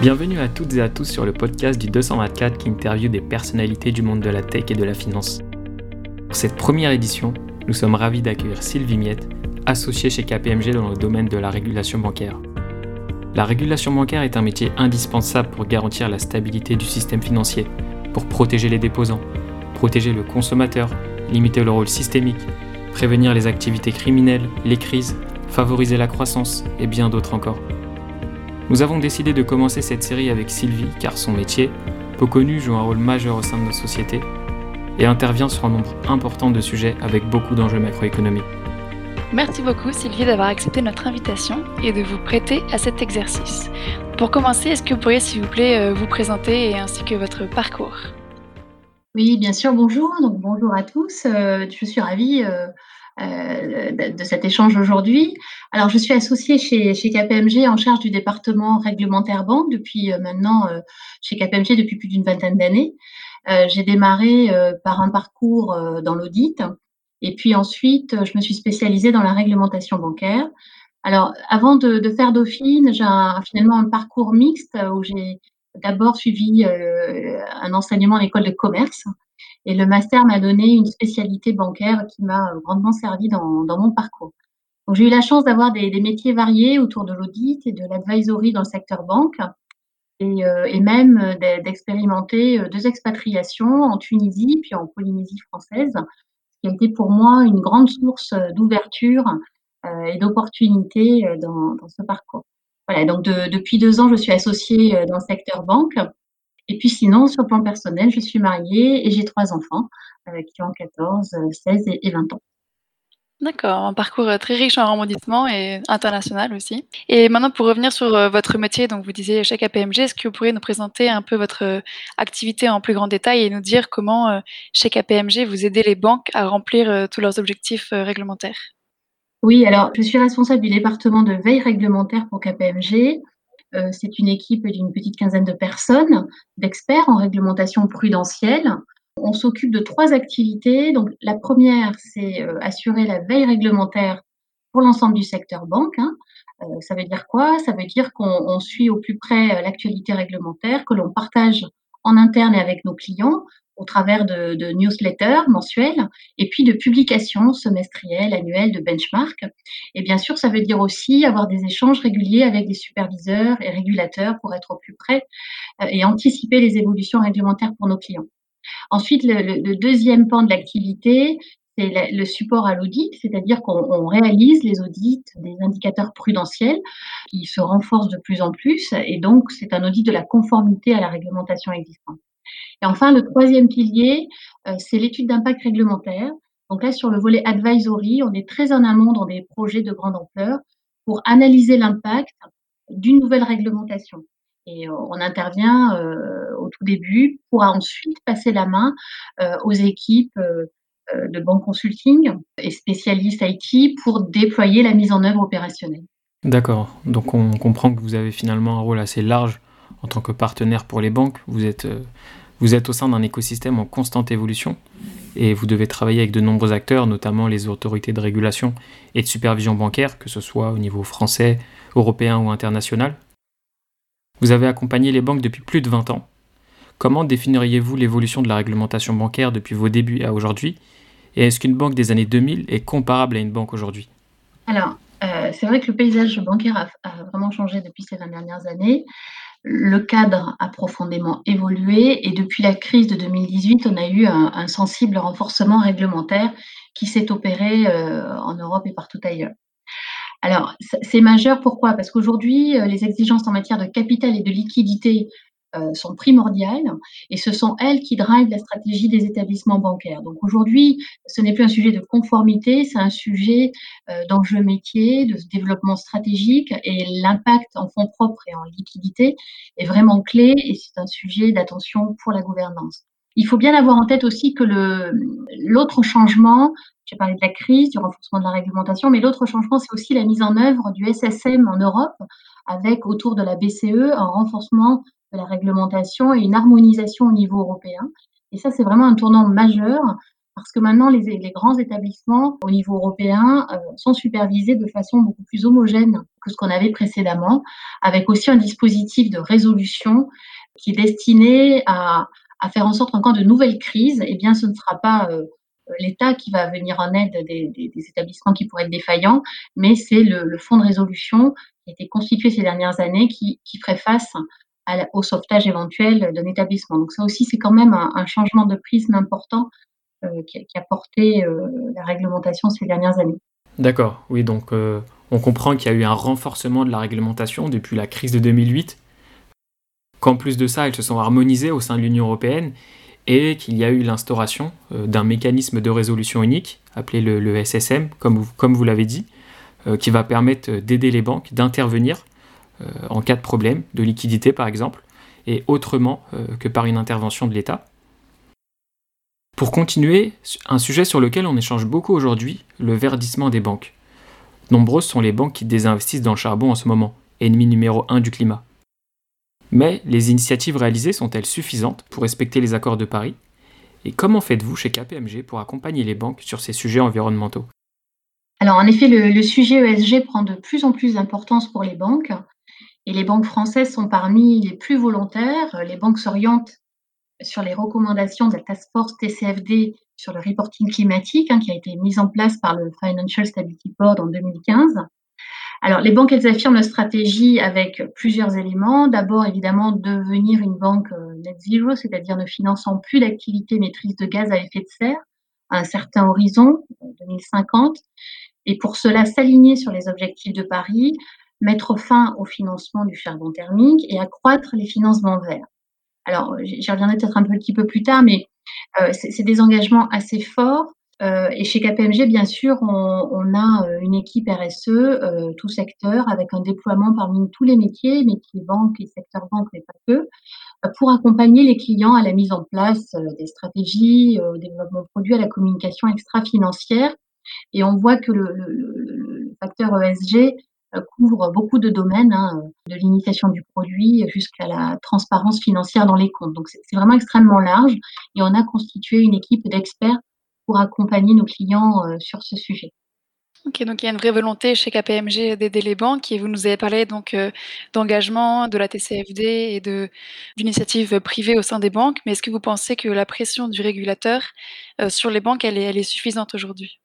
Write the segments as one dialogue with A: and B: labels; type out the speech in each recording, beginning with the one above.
A: Bienvenue à toutes et à tous sur le podcast du 224 qui interviewe des personnalités du monde de la tech et de la finance. Pour cette première édition, nous sommes ravis d'accueillir Sylvie Miette, associée chez KPMG dans le domaine de la régulation bancaire. La régulation bancaire est un métier indispensable pour garantir la stabilité du système financier, pour protéger les déposants, protéger le consommateur, limiter le rôle systémique, prévenir les activités criminelles, les crises, favoriser la croissance et bien d'autres encore. Nous avons décidé de commencer cette série avec Sylvie car son métier, peu connu, joue un rôle majeur au sein de notre société et intervient sur un nombre important de sujets avec beaucoup d'enjeux macroéconomiques.
B: Merci beaucoup Sylvie d'avoir accepté notre invitation et de vous prêter à cet exercice. Pour commencer, est-ce que vous pourriez s'il vous plaît euh, vous présenter ainsi que votre parcours?
C: Oui, bien sûr, bonjour. Donc, bonjour à tous. Euh, je suis ravie euh, euh, de cet échange aujourd'hui. Alors, je suis associée chez, KPMG en charge du département réglementaire banque depuis euh, maintenant euh, chez KPMG depuis plus d'une vingtaine d'années. J'ai démarré par un parcours dans l'audit et puis ensuite, je me suis spécialisée dans la réglementation bancaire. Alors, avant de faire Dauphine, j'ai finalement un parcours mixte où j'ai d'abord suivi un enseignement à l'école de commerce et le master m'a donné une spécialité bancaire qui m'a grandement servi dans, mon parcours. Donc, j'ai eu la chance d'avoir des, métiers variés autour de l'audit et de l'advisory dans le secteur banque et, euh, même d'expérimenter euh, deux expatriations en Tunisie puis en Polynésie française, ce qui a été pour moi une grande source d'ouverture euh, et d'opportunités euh, dans, ce parcours. Voilà, donc de, depuis deux ans, je suis associée euh, dans le secteur banque et puis sinon, sur le plan personnel, je suis mariée et j'ai trois enfants euh, qui ont 14, 16 et 20 ans.
B: D'accord, un parcours euh, très riche en rebondissements et international aussi. Et maintenant, pour revenir sur euh, votre métier, donc vous disiez chez KPMG, est-ce que vous pourriez nous présenter un peu votre activité en plus grand détail et nous dire comment, chez KPMG, vous aidez les banques à remplir tous leurs objectifs réglementaires?
C: Oui, alors je suis responsable du département de veille réglementaire pour KPMG. Euh, c'est une équipe d'une petite quinzaine de personnes, d'experts en réglementation prudentielle. On s'occupe de trois activités. Donc, la première, c'est euh, assurer la veille réglementaire pour l'ensemble du secteur banque. Hein. Euh, ça veut dire quoi? Ça veut dire qu'on suit au plus près l'actualité réglementaire, que l'on partage en interne et avec nos clients au travers de, newsletters mensuels et puis de publications semestrielles, annuelles, de benchmarks. Et bien sûr, ça veut dire aussi avoir des échanges réguliers avec des superviseurs et régulateurs pour être au plus près euh, et anticiper les évolutions réglementaires pour nos clients. Ensuite, le, le deuxième pan de l'activité, c'est le support à l'audit, c'est-à-dire qu'on réalise les audits des indicateurs prudentiels qui se renforcent de plus en plus, et donc c'est un audit de la conformité à la réglementation existante. Et enfin, le troisième pilier, euh, c'est l'étude d'impact réglementaire. Donc là, sur le volet advisory, on est très en amont dans des projets de grande ampleur pour analyser l'impact d'une nouvelle réglementation. Et euh, on intervient euh, au tout début pour ensuite passer la main aux équipes de banque consulting et spécialistes IT pour déployer la mise en œuvre opérationnelle.
A: D'accord. Donc on comprend que vous avez finalement un rôle assez large en tant que partenaire pour les banques. Vous êtes vous êtes au sein d'un écosystème en constante évolution et vous devez travailler avec de nombreux acteurs, notamment les autorités de régulation et de supervision bancaire, que ce soit au niveau français, européen ou international. Vous avez accompagné les banques depuis plus de 20 ans. Comment définiriez-vous l'évolution de la réglementation bancaire depuis vos débuts à aujourd'hui? Et est-ce qu'une banque des années 2000 est comparable à une banque aujourd'hui?
C: Alors, euh, c'est vrai que le paysage bancaire a, vraiment changé depuis ces 20 dernières années le cadre a profondément évolué et depuis la crise de 2018, on a eu un, sensible renforcement réglementaire qui s'est opéré euh, en Europe et partout ailleurs. Alors, c'est majeur, pourquoi? Parce qu'aujourd'hui, euh, les exigences en matière de capital et de liquidité euh, sont primordiales et ce sont elles qui drivent la stratégie des établissements bancaires. Donc aujourd'hui, ce n'est plus un sujet de conformité, c'est un sujet euh, d'enjeu métier, de développement stratégique et l'impact en fonds propres et en liquidité est vraiment clé et c'est un sujet d'attention pour la gouvernance. Il faut bien avoir en tête aussi que l'autre changement, j'ai parlé de la crise, du renforcement de la réglementation, mais l'autre changement, c'est aussi la mise en œuvre du SSM en Europe, avec autour de la BCE un renforcement de la réglementation et une harmonisation au niveau européen. Et ça, c'est vraiment un tournant majeur parce que maintenant les, grands établissements au niveau européen euh, sont supervisés de façon beaucoup plus homogène que ce qu'on avait précédemment, avec aussi un dispositif de résolution qui est destiné à, faire en sorte qu'en cas de nouvelles crises, eh bien, ce ne sera pas euh, l'État qui va venir en aide des, établissements qui pourraient être défaillants, mais c'est le, le, fonds de résolution qui a été constitué ces dernières années qui, qui ferait face au sauvetage éventuel d'un établissement. Donc ça aussi, c'est quand même un, changement de prisme important euh, qui, a porté euh, la réglementation ces dernières années.
A: D'accord, oui, donc euh, on comprend qu'il y a eu un renforcement de la réglementation depuis la crise de 2008, qu'en plus de ça, elles se sont harmonisées au sein de l'Union européenne et qu'il y a eu l'instauration d'un mécanisme de résolution unique, appelé le, le SSM, comme comme vous l'avez dit, qui va permettre d'aider les banques d'intervenir en cas de problème, de liquidité par exemple, et autrement que par une intervention de l'État. Pour continuer, un sujet sur lequel on échange beaucoup aujourd'hui, le verdissement des banques. Nombreuses sont les banques qui désinvestissent dans le charbon en ce moment, ennemi numéro un du climat. Mais les initiatives réalisées sont-elles suffisantes pour respecter les accords de Paris? Et comment faites-vous chez KPMG pour accompagner les banques sur ces sujets environnementaux?
C: Alors en effet, le, le, sujet ESG prend de plus en plus d'importance pour les banques. Et les banques françaises sont parmi les plus volontaires. Les banques s'orientent sur les recommandations de la Task Force TCFD sur le reporting climatique hein, qui a été mise en place par le Financial Stability Board en 2015. Alors, les banques, elles affirment leur stratégie avec plusieurs éléments. D'abord, évidemment, devenir une banque net zero, c'est-à-dire ne finançant plus d'activités maîtrise de gaz à effet de serre à un certain horizon, 2050. Et pour cela, s'aligner sur les objectifs de Paris, mettre fin au financement du charbon thermique et accroître les financements verts. Alors, j'y reviendrai peut-être un petit peu plus tard, mais euh, c'est des engagements assez forts. Euh, et chez KPMG, bien sûr, on, a euh, une équipe RSE, tout secteur, avec un déploiement parmi tous les métiers, métiers banque et secteur banque, mais pas que, pour accompagner les clients à la mise en place des stratégies, au développement de produits, à la communication extra-financière. Et on voit que le facteur ESG couvre beaucoup de domaines, hein, de l'initiation du produit jusqu'à la transparence financière dans les comptes. Donc c'est vraiment extrêmement large et on a constitué une équipe d'experts pour accompagner nos clients euh, sur ce sujet.
B: Ok, donc il y a une vraie volonté chez KPMG d'aider les banques et vous nous avez parlé donc euh, d'engagement, de la TCFD et de d'initiatives privées au sein des banques. Mais est-ce que vous pensez que la pression du régulateur euh, sur les banques, elle est, elle est suffisante aujourd'hui?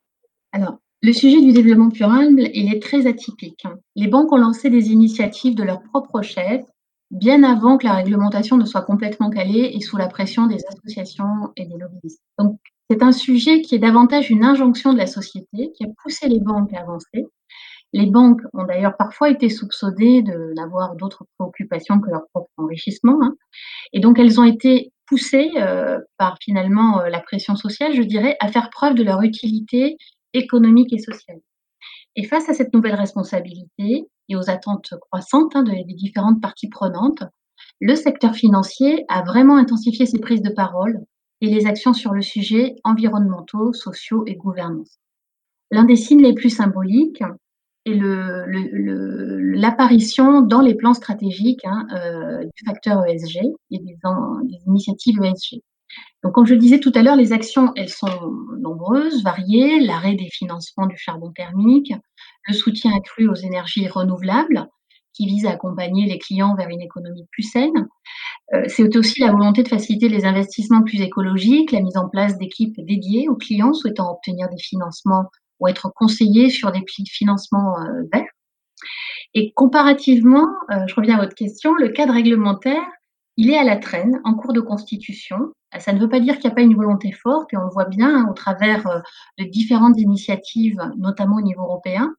C: Alors, le sujet du développement durable, il est très atypique. Les banques ont lancé des initiatives de leur propre chef bien avant que la réglementation ne soit complètement calée et sous la pression des associations et des lobbyistes. Donc, c'est un sujet qui est davantage une injonction de la société qui a poussé les banques à avancer. Les banques ont d'ailleurs parfois été soupçonnées de n'avoir d'autres préoccupations que leur propre enrichissement. Hein. Et donc, elles ont été poussées euh, par finalement euh, la pression sociale, je dirais, à faire preuve de leur utilité économique et sociale. Et face à cette nouvelle responsabilité et aux attentes croissantes hein, des différentes parties prenantes, le secteur financier a vraiment intensifié ses prises de parole et les actions sur le sujet environnementaux, sociaux et gouvernance. L'un des signes les plus symboliques est l'apparition dans les plans stratégiques hein, euh, du facteur ESG et des, initiatives ESG. Donc, comme je le disais tout à l'heure, les actions, elles sont nombreuses, variées, l'arrêt des financements du charbon thermique, le soutien accru aux énergies renouvelables, qui vise à accompagner les clients vers une économie plus saine. Euh, c'est aussi la volonté de faciliter les investissements plus écologiques, la mise en place d'équipes dédiées aux clients souhaitant obtenir des financements ou être conseillés sur des financements euh, verts. Et comparativement, euh, je reviens à votre question, le cadre réglementaire, il est à la traîne, en cours de constitution. Ça ne veut pas dire qu'il n'y a pas une volonté forte, et on le voit bien hein, au travers de différentes initiatives, notamment au niveau européen.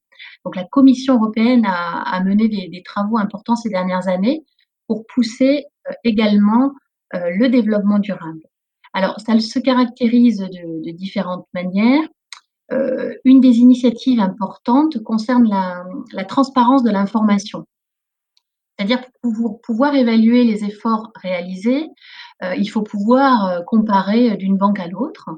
C: Donc la Commission européenne a, mené des, travaux importants ces dernières années pour pousser euh, également euh, le développement durable. Alors ça se caractérise de, différentes manières. Euh, une des initiatives importantes concerne la transparence de l'information. C'est-à-dire pour pouvoir évaluer les efforts réalisés, euh, il faut pouvoir comparer d'une banque à l'autre.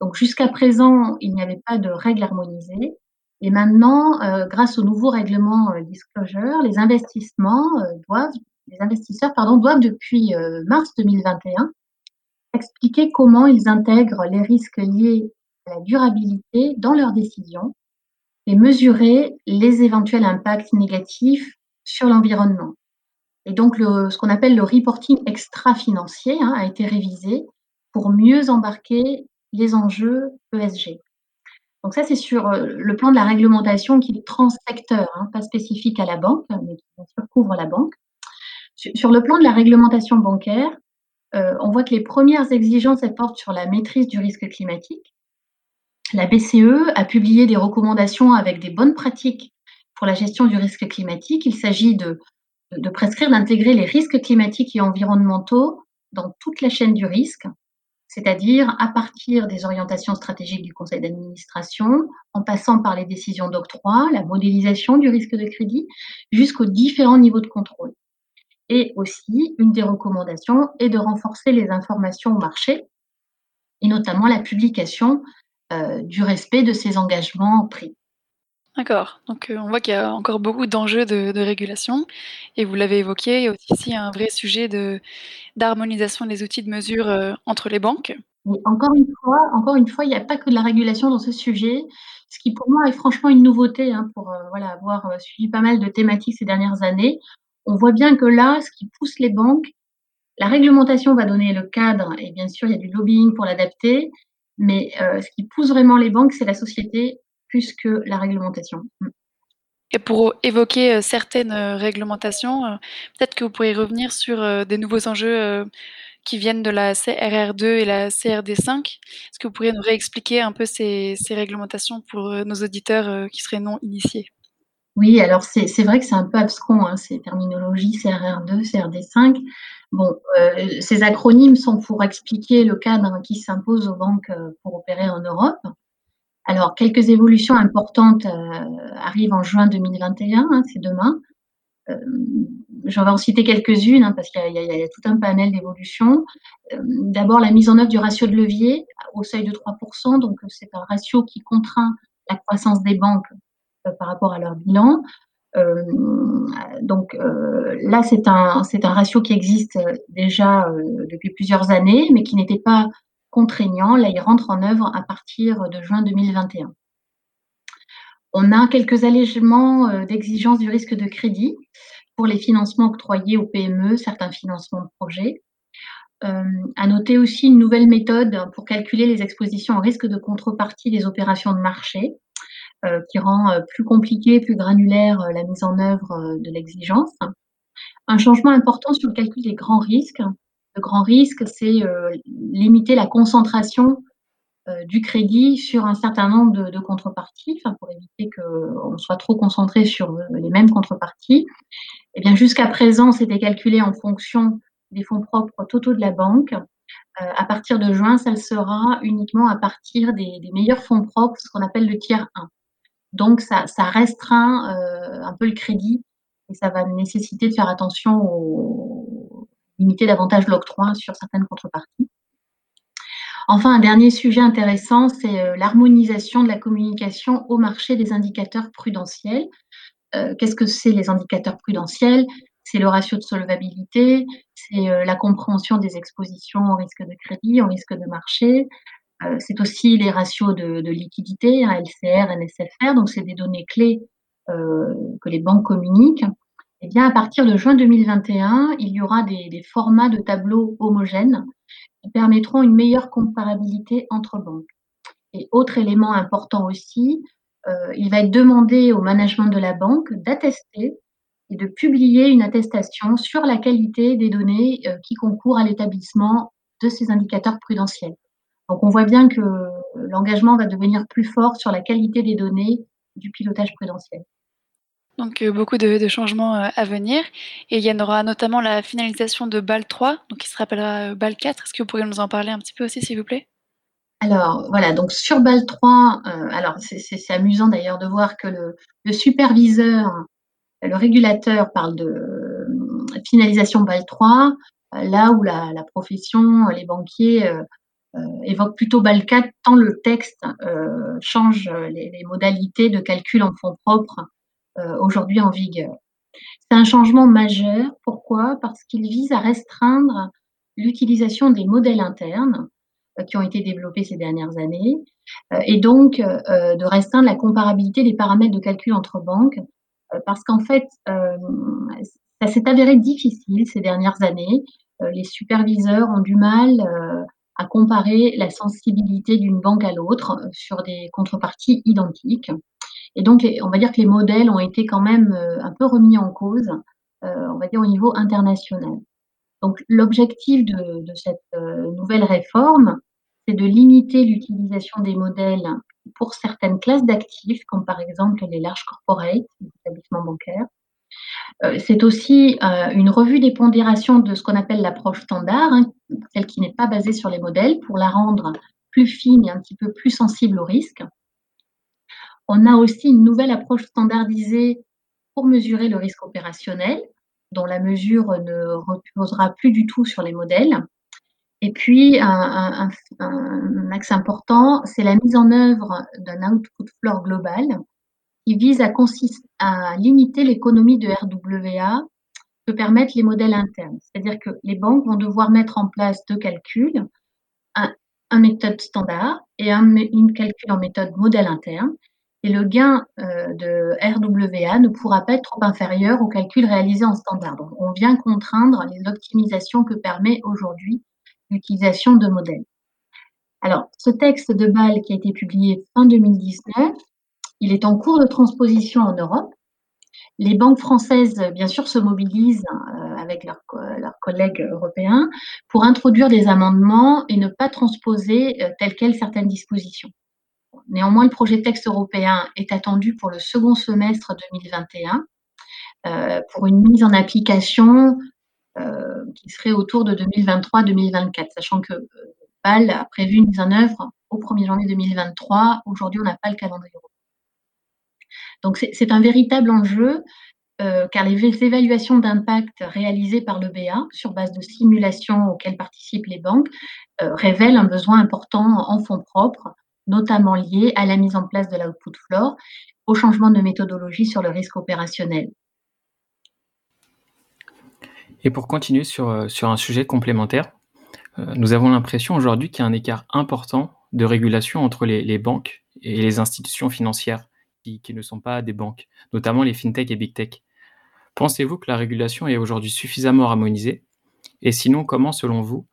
C: Donc jusqu'à présent, il n'y avait pas de règles harmonisées. Et maintenant, euh, grâce au nouveau règlement euh, disclosure, les investissements euh, doivent, les investisseurs pardon, doivent depuis mars 2021 expliquer comment ils intègrent les risques liés à la durabilité dans leurs décisions et mesurer les éventuels impacts négatifs sur l'environnement. Et donc, ce qu'on appelle le reporting extra-financier hein, a été révisé pour mieux embarquer les enjeux ESG. Donc ça, c'est sur euh, le plan de la réglementation qui est transsecteur, hein, pas spécifique à la banque, mais qui couvre la banque. Sur le plan de la réglementation bancaire, euh, on voit que les premières exigences, elles portent sur la maîtrise du risque climatique. La BCE a publié des recommandations avec des bonnes pratiques pour la gestion du risque climatique. Il s'agit de, de prescrire d'intégrer les risques climatiques et environnementaux dans toute la chaîne du risque, c'est-à-dire à partir des orientations stratégiques du conseil d'administration, en passant par les décisions d'octroi, la modélisation du risque de crédit, jusqu'aux différents niveaux de contrôle. Et aussi, une des recommandations est de renforcer les informations au marché, et notamment la publication euh, du respect de ces engagements pris.
B: D'accord. Donc, euh, on voit qu'il y a encore beaucoup d'enjeux de, régulation. Et vous l'avez évoqué, il y a aussi un vrai sujet d'harmonisation des outils de mesure euh, entre les banques.
C: encore une fois, encore une fois, il n'y a pas que de la régulation dans ce sujet. Ce qui pour moi est franchement une nouveauté, hein, pour euh, voilà, avoir suivi pas mal de thématiques ces dernières années. On voit bien que là, ce qui pousse les banques, la réglementation va donner le cadre, et bien sûr, il y a du lobbying pour l'adapter, mais ce qui pousse vraiment les banques, c'est la société plus que la réglementation. Mm.
B: Et pour évoquer euh, certaines euh, réglementations, euh, peut-être que vous pourriez revenir sur des nouveaux enjeux qui viennent de la CRR2 et la CRD5. Est-ce que vous pourriez nous réexpliquer un peu ces, réglementations pour nos auditeurs qui seraient non initiés?
C: Oui, alors c'est vrai que c'est un peu abscon, hein, ces terminologies CRR2, CRD5. Bon, ces acronymes sont pour expliquer le cadre qui s'impose aux banques pour opérer en Europe. Alors, quelques évolutions importantes euh, arrivent en juin 2021, hein, c'est demain. Euh, J'en vais en citer quelques-unes hein, parce qu'il y, a tout un panel d'évolutions. Euh, d'abord, la mise en œuvre du ratio de levier au seuil de 3%. Donc, c'est un ratio qui contraint la croissance des banques par rapport à leur bilan. Donc là, c'est un ratio qui existe déjà depuis plusieurs années, mais qui n'était pas contraignant. Là, il rentre en œuvre à partir de juin 2021. On a quelques allègements euh, d'exigence du risque de crédit pour les financements octroyés aux PME, certains financements de projets. Euh, à noter aussi une nouvelle méthode pour calculer les expositions au risque de contrepartie des opérations de marché, euh, qui rend plus compliqué, plus granulaire la mise en œuvre de l'exigence. Un changement important sur le calcul des grands risques, le grand risque, c'est euh, limiter la concentration euh, du crédit sur un certain nombre de, contreparties, pour éviter qu'on soit trop concentré sur euh, les mêmes contreparties. Eh bien, jusqu'à présent, c'était calculé en fonction des fonds propres totaux de la banque. à partir de juin, ça sera uniquement à partir des, meilleurs fonds propres, ce qu'on appelle le tiers 1. Donc, ça, restreint un peu le crédit et ça va nécessiter de faire attention aux, limiter davantage l'octroi sur certaines contreparties. Enfin, un dernier sujet intéressant, c'est euh, l'harmonisation de la communication au marché des indicateurs prudentiels. Euh, qu'est-ce que c'est les indicateurs prudentiels? C'est le ratio de solvabilité, c'est euh, la compréhension des expositions au risque de crédit, au risque de marché, c'est aussi les ratios de, liquidité, LCR, NSFR, donc c'est des données clés que les banques communiquent. Eh bien, à partir de juin 2021, il y aura des, formats de tableaux homogènes qui permettront une meilleure comparabilité entre banques. Et autre élément important aussi, euh, il va être demandé au management de la banque d'attester et de publier une attestation sur la qualité des données euh, qui concourent à l'établissement de ces indicateurs prudentiels. Donc on voit bien que l'engagement va devenir plus fort sur la qualité des données du pilotage prudentiel.
B: Donc euh, beaucoup de, changements euh, à venir. Et il y en aura notamment la finalisation de BAL 3, donc qui se rappellera euh, BAL 4. Est-ce que vous pourriez nous en parler un petit peu aussi, s'il vous plaît?
C: Alors voilà, donc sur BAL 3, alors c'est amusant d'ailleurs de voir que le, superviseur, le régulateur parle de finalisation BAL 3, là où la, profession, les banquiers évoquent plutôt BAL 4, tant le texte change les, modalités de calcul en fonds propres aujourd'hui en vigueur. C'est un changement majeur. Pourquoi? Parce qu'il vise à restreindre l'utilisation des modèles internes qui ont été développés ces dernières années, et donc de restreindre la comparabilité des paramètres de calcul entre banques, parce qu'en fait, ça s'est avéré difficile ces dernières années. les superviseurs ont du mal à comparer la sensibilité d'une banque à l'autre sur des contreparties identiques. Et donc, on va dire que les modèles ont été quand même euh, un peu remis en cause, euh, on va dire au niveau international. Donc, l'objectif de, cette euh, nouvelle réforme, c'est de limiter l'utilisation des modèles pour certaines classes d'actifs, comme par exemple les larges corporates, les établissements bancaires. c'est aussi une revue des pondérations de ce qu'on appelle l'approche standard, hein, celle qui n'est pas basée sur les modèles, pour la rendre plus fine et un petit peu plus sensible au risque. On a aussi une nouvelle approche standardisée pour mesurer le risque opérationnel, dont la mesure ne reposera plus du tout sur les modèles. Et puis, un, axe important, c'est la mise en œuvre d'un output floor global qui vise à, limiter l'économie de RWA que permettent les modèles internes. C'est-à-dire que les banques vont devoir mettre en place deux calculs, un, méthode standard et un, une calcul en méthode modèle interne et le gain euh, de RWA ne pourra pas être trop inférieur au calcul réalisé en standard. Donc, on vient contraindre les optimisations que permet aujourd'hui l'utilisation de modèles. Alors, ce texte de Bâle qui a été publié fin 2019, il est en cours de transposition en Europe. Les banques françaises, bien sûr, se mobilisent euh, avec leurs, leurs, collègues européens pour introduire des amendements et ne pas transposer euh, telles quelles certaines dispositions. Néanmoins, le projet texte européen est attendu pour le second semestre 2021 euh, pour une mise en application euh, qui serait autour de 2023-2024, sachant que euh, a prévu une mise en œuvre au 1er janvier 2023. Aujourd'hui, on n'a pas le calendrier. Donc, c'est un véritable enjeu car les évaluations d'impact réalisées par l'EBA sur base de simulations auxquelles participent les banques révèlent un besoin important en fonds propres notamment liées à la mise en place de l'output floor, au changement de méthodologie sur le risque opérationnel.
A: Et pour continuer sur, euh, sur un sujet complémentaire, euh, nous avons l'impression aujourd'hui qu'il y a un écart important de régulation entre les, banques et les institutions financières qui, ne sont pas des banques, notamment les fintech et big tech. Pensez-vous que la régulation est aujourd'hui suffisamment harmonisée? Et sinon, comment, selon vous,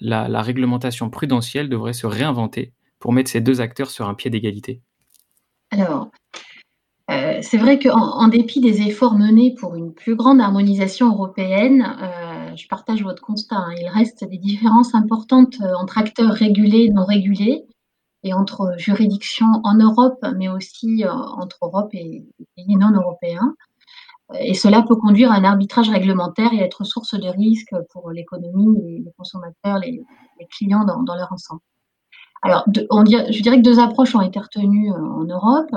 A: la réglementation prudentielle devrait se réinventer pour mettre ces deux acteurs sur un pied d'égalité
C: Alors, euh, c'est vrai qu'en en dépit des efforts menés pour une plus grande harmonisation européenne, euh, je partage votre constat. Hein. il reste des différences importantes euh, entre acteurs régulés et non régulés, et entre juridictions en Europe, mais aussi entre Europe et pays non européens. Et cela peut conduire à un arbitrage réglementaire et être source de risques pour l'économie, les, consommateurs, les, clients dans leur ensemble. Alors, je dirais que deux approches ont été retenues euh, en Europe.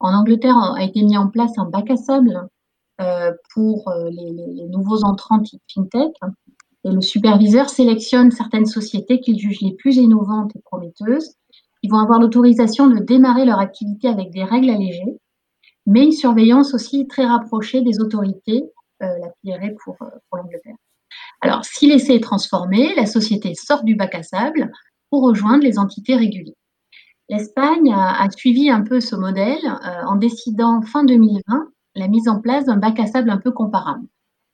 C: En Angleterre, a été mis en place un bac à sable euh, pour euh, les, nouveaux entrants type fintech. Et le superviseur sélectionne certaines sociétés qu'il juge les plus innovantes et prometteuses, qui vont avoir l'autorisation de démarrer leur activité avec des règles allégées, mais une surveillance aussi très rapprochée des autorités, la PRA pour, pour l'Angleterre. Alors, si l'essai est transformé, la société sort du bac à sable, rejoindre les entités régulées. L'Espagne a, suivi un peu ce modèle euh, en décidant fin 2020 la mise en place d'un bac à sable un peu comparable.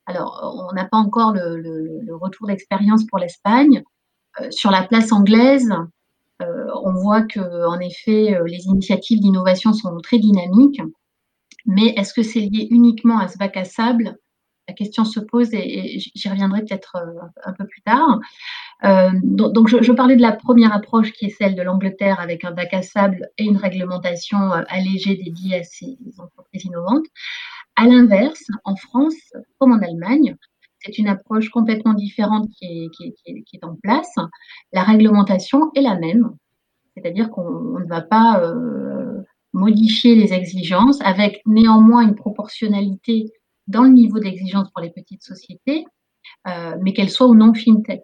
C: Alors, on n'a pas encore le, retour d'expérience pour l'Espagne. Euh, sur la place anglaise, euh, on voit que, en effet, les initiatives d'innovation sont très dynamiques. Mais est-ce que c'est lié uniquement à ce bac à sable? La question se pose et j'y reviendrai peut-être un peu plus tard. Euh, donc, je, parlais de la première approche qui est celle de l'Angleterre avec un bac à sable et une réglementation euh, allégée dédiée à ces entreprises innovantes. À l'inverse, en France comme en Allemagne, c'est une approche complètement différente qui est, en place. La réglementation est la même, c'est-à-dire qu'on ne va pas euh, modifier les exigences avec néanmoins une proportionnalité dans le niveau d'exigence pour les petites sociétés, mais qu'elles soient ou non fintech.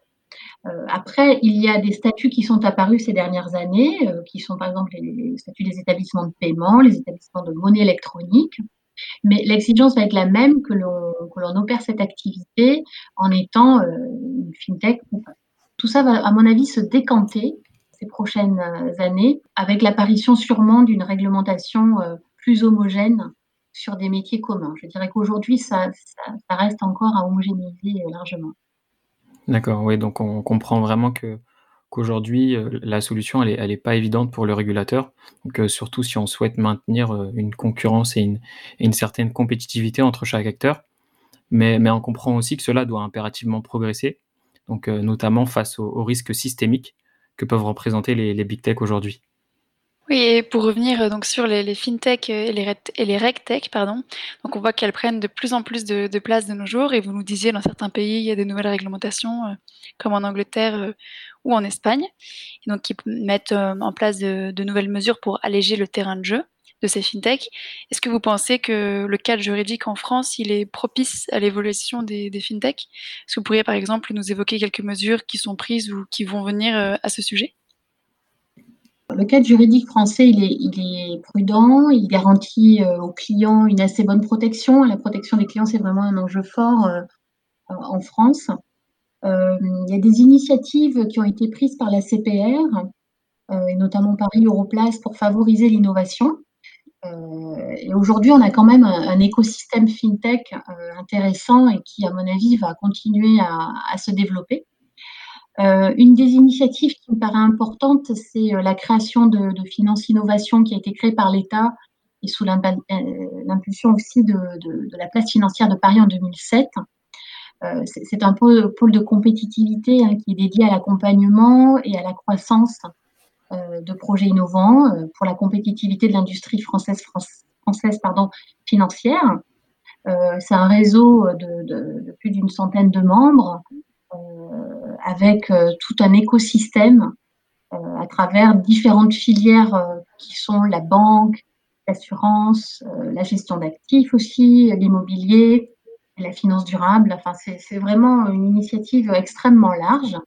C: Euh, après, il y a des statuts qui sont apparus ces dernières années, euh, qui sont par exemple les, statuts des établissements de paiement, les établissements de monnaie électronique, Mais l'exigence va être la même que l'on opère cette activité en étant une fintech ou pas. Tout ça va, à mon avis, se décanter ces prochaines années avec l'apparition sûrement d'une réglementation plus homogène sur des métiers communs. Je dirais qu'aujourd'hui, ça, reste encore à homogénéiser largement.
A: D'accord, oui, donc on comprend vraiment que qu'aujourd'hui, euh, la solution, elle est pas évidente pour le régulateur. Donc, euh, surtout si on souhaite maintenir, euh, une concurrence et une certaine compétitivité entre chaque acteur. Mais on comprend aussi que cela doit impérativement progresser, donc, notamment face aux risques systémiques que peuvent représenter les les big tech aujourd'hui.
B: Oui, et pour revenir euh, donc sur les, les fintech euh, et les, et regtech, pardon, donc on voit qu'elles prennent de plus en plus de, place de nos jours. Et vous nous disiez, dans certains pays, il y a des nouvelles réglementations, euh, comme en Angleterre ou en Espagne, donc qui mettent en place de, de, nouvelles mesures pour alléger le terrain de jeu de ces fintech. Est-ce que vous pensez que le cadre juridique en France, il est propice à l'évolution des, des fintech? Est-ce que vous pourriez, par exemple, nous évoquer quelques mesures qui sont prises ou qui vont venir à ce sujet?
C: Le cadre juridique français, il est, prudent, il garantit euh, aux clients une assez bonne protection. La protection des clients, c'est vraiment un enjeu fort euh, en France. Euh, il y a des initiatives qui ont été prises par la CPR, et notamment Paris Europlace, pour favoriser l'innovation. et aujourd'hui, on a quand même un, écosystème fintech intéressant et qui, à mon avis, va continuer à se développer. Euh, une des initiatives qui me paraît importante, c'est euh, la création de, de Finance Innovation qui a été créée par l'État et sous euh, l'impulsion aussi de, la place financière de Paris en 2007. c'est un pôle, de compétitivité hein, qui est dédié à l'accompagnement et à la croissance de projets innovants pour la compétitivité de l'industrie française, française pardon, financière. c'est un réseau de plus d'une centaine de membres avec euh, tout un écosystème euh, à travers différentes filières euh, qui sont la banque, l'assurance, la gestion d'actifs aussi, l'immobilier, la finance durable. Enfin, c'est vraiment une initiative extrêmement large.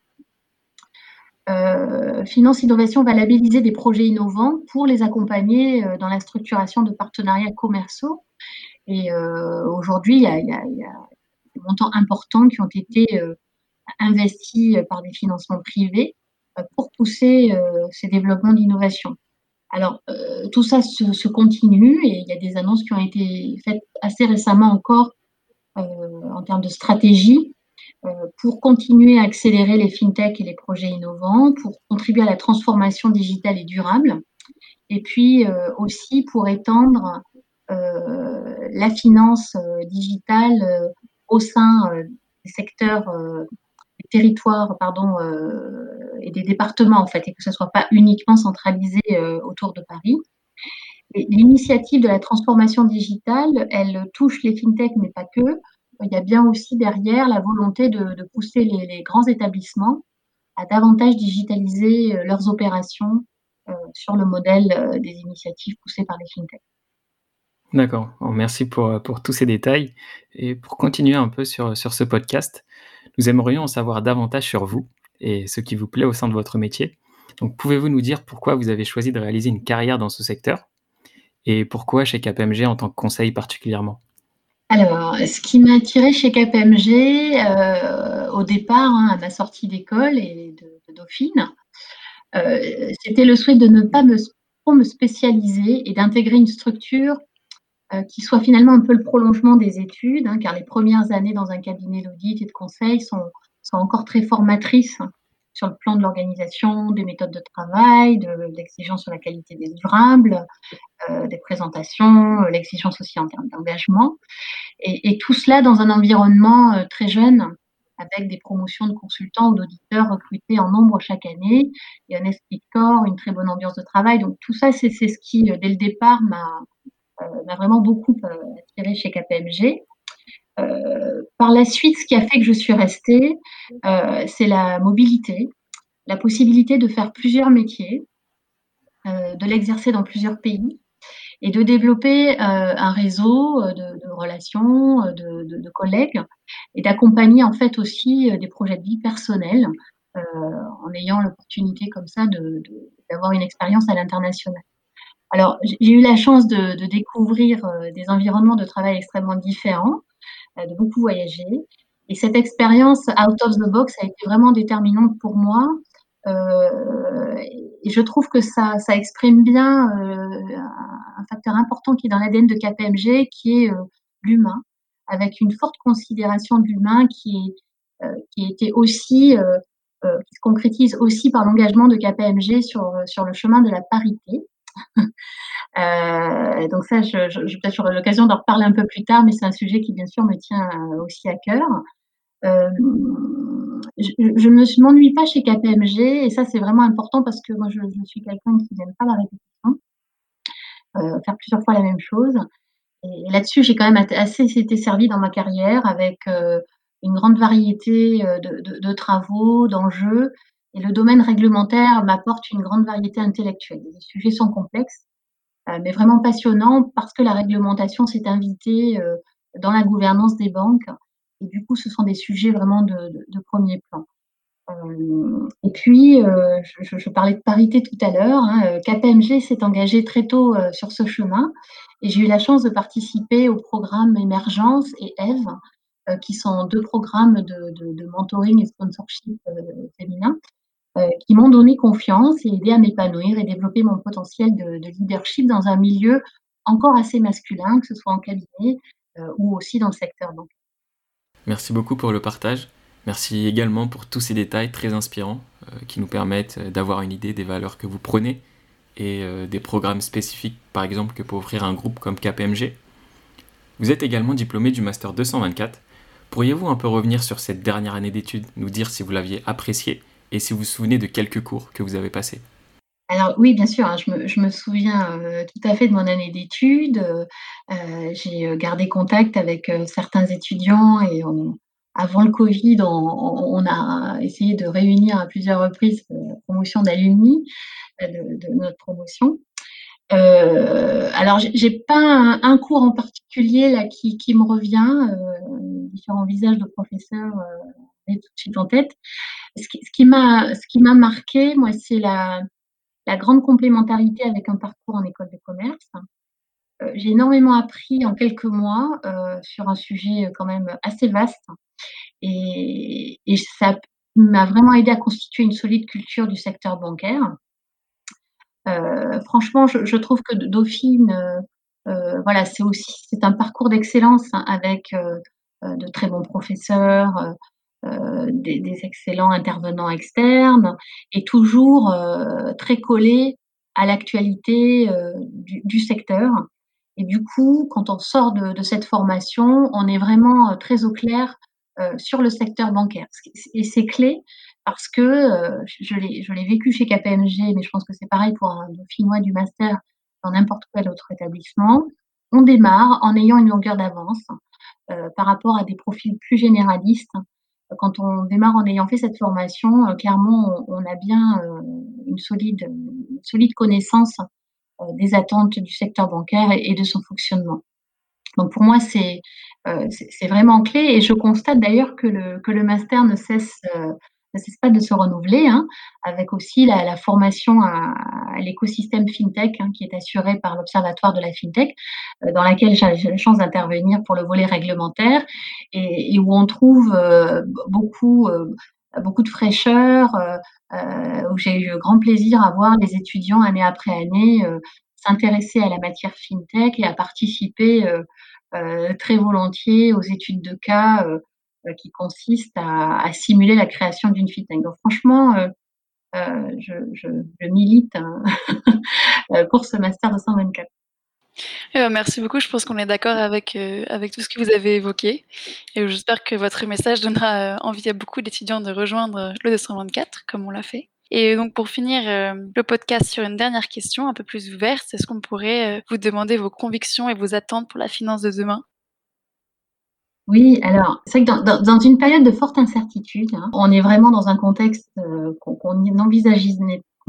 C: Finance Innovation va labelliser des projets innovants pour les accompagner dans la structuration de partenariats commerciaux. Et aujourd'hui, il, y a, des montants importants qui ont été investis euh, par des financements privés euh, pour pousser euh, ces développements d'innovation. Alors, tout ça se, continue et il y a des annonces qui ont été faites assez récemment encore en termes de stratégie pour continuer à accélérer les fintechs et les projets innovants, pour contribuer à la transformation digitale et durable, et puis aussi pour étendre la finance digitale au sein des secteurs territoires pardon, euh, et des départements en fait, et que ce ne soit pas uniquement centralisé euh, autour de Paris. L'initiative de la transformation digitale, elle touche les fintechs, mais pas que. Il y a bien aussi derrière la volonté de, pousser les, grands établissements à davantage digitaliser euh, leurs opérations sur le modèle des initiatives poussées par les fintechs.
A: D'accord, merci pour, pour tous ces détails. Et pour continuer un peu sur, ce podcast, nous aimerions en savoir davantage sur vous et ce qui vous plaît au sein de votre métier. Donc, pouvez-vous nous dire pourquoi vous avez choisi de réaliser une carrière dans ce secteur et pourquoi chez KPMG en tant que conseil particulièrement?
C: Alors, ce qui m'a attiré chez KPMG euh, au départ, hein, à ma sortie d'école et de, Dauphine, euh, c'était le souhait de ne pas me, me spécialiser et d'intégrer une structure euh, qui soit finalement un peu le prolongement des études, hein, car les premières années dans un cabinet d'audit et de conseil sont, sont encore très formatrices hein, sur le plan de l'organisation, des méthodes de travail, de, l'exigence sur la qualité des livrables, euh, des présentations, euh, l'exigence aussi en termes d'engagement. Et, tout cela dans un environnement euh, très jeune, avec des promotions de consultants ou d'auditeurs recrutés en nombre chaque année, et un esprit de corps, une très bonne ambiance de travail. Donc tout ça, c'est ce qui, dès le départ, m'a euh, m'a vraiment beaucoup euh, attiré chez KPMG. Euh, par la suite, ce qui a fait que je suis restée, c'est la mobilité, la possibilité de faire plusieurs métiers, de l'exercer dans plusieurs pays et de développer un réseau de, relations, de, collègues et d'accompagner en fait aussi des projets de vie personnels en ayant l'opportunité comme ça d'avoir une expérience à l'international. Alors, j'ai eu la chance de, de découvrir des environnements de travail extrêmement différents, de beaucoup voyager. Et cette expérience out of the box a été vraiment déterminante pour moi. Euh, et je trouve que ça, ça exprime bien euh, un facteur important qui est dans l'ADN de KPMG, qui est euh, l'humain, avec une forte considération de l'humain qui, est, qui était aussi, qui se concrétise aussi par l'engagement de KPMG sur, sur le chemin de la parité. Euh, donc ça, je, peut-être j'aurai l'occasion d'en reparler un peu plus tard, mais c'est un sujet qui bien sûr me tient aussi à cœur. Euh, je ne m'ennuie pas chez KPMG et ça c'est vraiment important parce que moi je, suis quelqu'un qui n'aime pas la répétition, euh, faire plusieurs fois la même chose. Et là-dessus j'ai quand même assez été servi dans ma carrière avec euh, une grande variété euh, de travaux, d'enjeux et le domaine réglementaire m'apporte une grande variété intellectuelle. Les sujets sont complexes, euh, mais vraiment passionnants parce que la réglementation s'est invitée dans la gouvernance des banques et du coup, ce sont des sujets vraiment de, premier plan. Euh, et puis, euh, je, parlais de parité tout à l'heure. Hein, euh, KPMG s'est engagé très tôt euh, sur ce chemin et j'ai eu la chance de participer au programme Émergence et EVE, euh, qui sont deux programmes de, de, mentoring et sponsorship euh, féminin, qui m'ont donné confiance et aidé à m'épanouir et développer mon potentiel de, de, leadership dans un milieu encore assez masculin, que ce soit en cabinet ou aussi dans le secteur bancaire.
A: Merci beaucoup pour le partage. Merci également pour tous ces détails très inspirants euh, qui nous permettent euh, d'avoir une idée des valeurs que vous prenez et euh, des programmes spécifiques, par exemple, que peut offrir un groupe comme KPMG. Vous êtes également diplômé du Master 224. Pourriez-vous un peu revenir sur cette dernière année d'études, nous dire si vous l'aviez appréciée? Et si vous vous souvenez de quelques cours que vous avez passés
C: alors oui, bien sûr, hein, je, me, souviens euh, tout à fait de mon année d'études. Euh, j'ai euh, gardé contact avec certains étudiants et avant le Covid, on, a essayé de réunir à plusieurs reprises la promotion d'alumni de, notre promotion. alors, j'ai pas un, cours en particulier là qui me revient, différents visages de professeurs tout de suite en tête. Ce qui, ce qui m'a, marqué, moi, c'est la la grande complémentarité avec un parcours en école de commerce. Euh, j'ai énormément appris en quelques mois euh, sur un sujet quand même assez vaste et, ça m'a vraiment aidé à constituer une solide culture du secteur bancaire. Euh, franchement, je, trouve que Dauphine, euh, voilà, c'est aussi c'est un parcours d'excellence hein, avec euh, de très bons professeurs, euh, des, des, excellents intervenants externes et toujours euh, très collés à l'actualité euh, du, secteur. Et du coup, quand on sort de, cette formation, on est vraiment très au clair sur le secteur bancaire. Et c'est clé parce que je l'ai vécu chez KPMG, mais je pense que c'est pareil pour un Dauphinois du master dans n'importe quel autre établissement. On démarre en ayant une longueur d'avance euh, par rapport à des profils plus généralistes quand on démarre en ayant fait cette formation, euh, clairement, on, a bien euh, une, solide, solide connaissance euh, des attentes du secteur bancaire et, de son fonctionnement. Donc pour moi, c'est c'est vraiment clé et je constate d'ailleurs que le, que le master ne cesse ne cesse pas de se renouveler, hein, avec aussi la, formation à, l'écosystème FinTech hein, qui est assuré par l'Observatoire de la FinTech, euh, dans laquelle j'ai la chance d'intervenir pour le volet réglementaire et, où on trouve euh, beaucoup, euh, beaucoup de fraîcheur, où j'ai eu grand plaisir à voir les étudiants année après année s'intéresser à la matière FinTech et à participer très volontiers aux études de cas qui consiste à, simuler la création d'une fintech. Donc franchement, euh, euh, je, milite hein, pour ce master 224.
B: Eh ben, merci beaucoup. Je pense qu'on est d'accord avec, euh, avec tout ce que vous avez évoqué. Et j'espère que votre message donnera envie à beaucoup d'étudiants de rejoindre le 224, comme on l'a fait. Et donc, pour finir euh, le podcast sur une dernière question un peu plus ouverte, est-ce qu'on pourrait vous demander vos convictions et vos attentes pour la finance de demain?
C: Oui, alors c'est vrai que dans, une période de forte incertitude, hein, on est vraiment dans un contexte euh, qu'on qu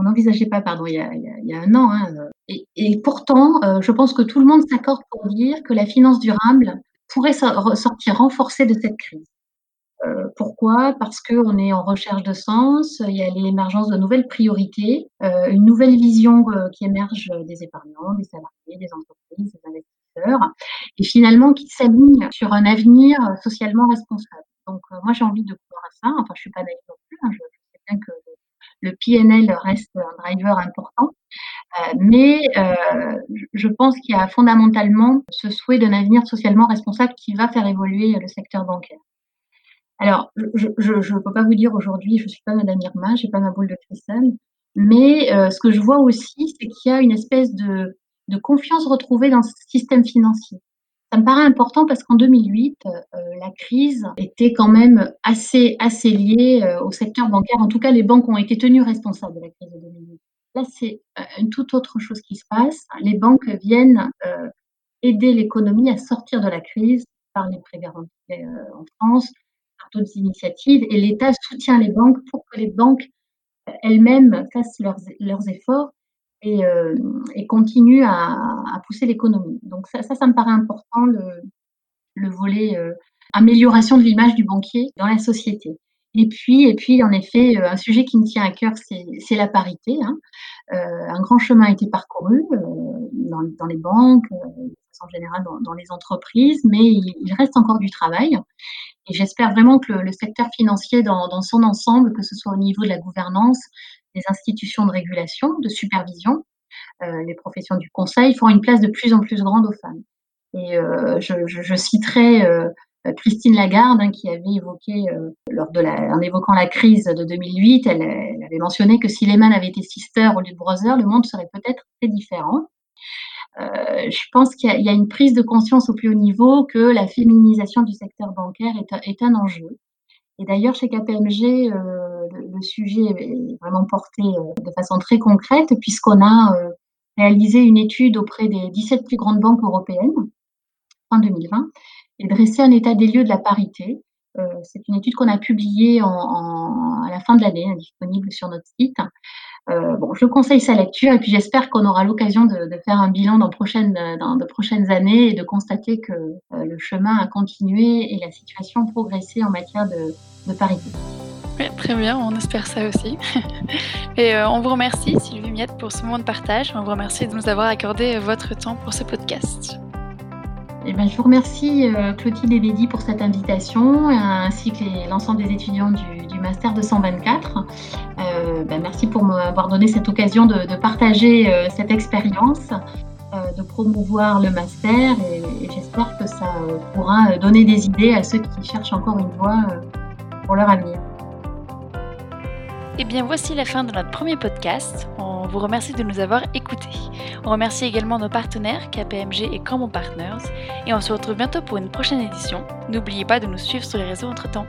C: n'envisageait pas pardon, il, y a, un an. Hein, et, et, pourtant, euh, je pense que tout le monde s'accorde pour dire que la finance durable pourrait sortir renforcée de cette crise. Euh, pourquoi? Parce qu'on est en recherche de sens, il y a l'émergence de nouvelles priorités, euh, une nouvelle vision euh, qui émerge des épargnants, des salariés, des entreprises, des investisseurs, et finalement qui s'aligne sur un avenir socialement responsable. Donc moi j'ai envie de croire à ça, enfin je suis pas naïve non plus, hein, je, sais bien que le PNL reste un driver important, mais je pense qu'il y a fondamentalement ce souhait d'un avenir socialement responsable qui va faire évoluer le secteur bancaire. Alors, je ne peux pas vous dire aujourd'hui, je ne suis pas Madame Irma, je n'ai pas ma boule de cristal, mais euh, ce que je vois aussi, c'est qu'il y a une espèce de, confiance retrouvée dans ce système financier. Ça me paraît important parce qu'en 2008, euh, la crise était quand même assez, assez liée euh, au secteur bancaire. En tout cas, les banques ont été tenues responsables de la crise de 2008. Là, c'est une toute autre chose qui se passe. Les banques viennent aider l'économie à sortir de la crise par les prêts garantis en France, d'autres initiatives et l'État soutient les banques pour que les banques euh, elles-mêmes fassent leurs, leurs efforts et, euh, et continuent à, pousser l'économie. Donc ça, ça, me paraît important, le, le volet euh, amélioration de l'image du banquier dans la société. Et puis, et puis, en effet, un sujet qui me tient à cœur, c'est la parité. Hein. Euh, un grand chemin a été parcouru euh, dans, les banques, euh, en général dans, les entreprises, mais il, reste encore du travail. Et j'espère vraiment que le, secteur financier dans, son ensemble, que ce soit au niveau de la gouvernance, des institutions de régulation, de supervision, euh, les professions du conseil, font une place de plus en plus grande aux femmes. Et euh, je, citerai euh, Christine Lagarde, hein, qui avait évoqué, lors de la, en évoquant la crise de 2008, elle, elle avait mentionné que si Lehman avait été sister au lieu de brother, le monde serait peut-être très différent. Je pense qu'il y, a une prise de conscience au plus haut niveau que la féminisation du secteur bancaire est un enjeu. Et d'ailleurs, chez KPMG, euh, le, sujet est vraiment porté euh, de façon très concrète, puisqu'on a euh, réalisé une étude auprès des 17 plus grandes banques européennes en 2020 et dressé un état des lieux de la parité. Euh, c'est une étude qu'on a publiée à la fin de l'année, hein, disponible sur notre site. Euh, bon, je conseille sa lecture et puis j'espère qu'on aura l'occasion de, faire un bilan dans, prochaine, dans de prochaines années et de constater que euh, le chemin a continué et la situation progressé en matière de, parité.
B: Très bien, on espère ça aussi. et euh, on vous remercie, Sylvie Miette, pour ce moment de partage. On vous remercie de nous avoir accordé votre temps pour ce podcast.
C: Eh ben, je vous remercie euh, Clotilde et Bédi pour cette invitation, ainsi que l'ensemble des étudiants du, du Master 224. Euh, ben, merci pour m'avoir donné cette occasion de, partager euh, cette expérience, euh, de promouvoir le Master, et, j'espère que ça pourra donner des idées à ceux qui cherchent encore une voie pour leur avenir.
B: Et eh bien voici la fin de notre premier podcast. On vous remercie de nous avoir écoutés. On remercie également nos partenaires KPMG et Common Partners. Et on se retrouve bientôt pour une prochaine édition. N'oubliez pas de nous suivre sur les réseaux entre-temps.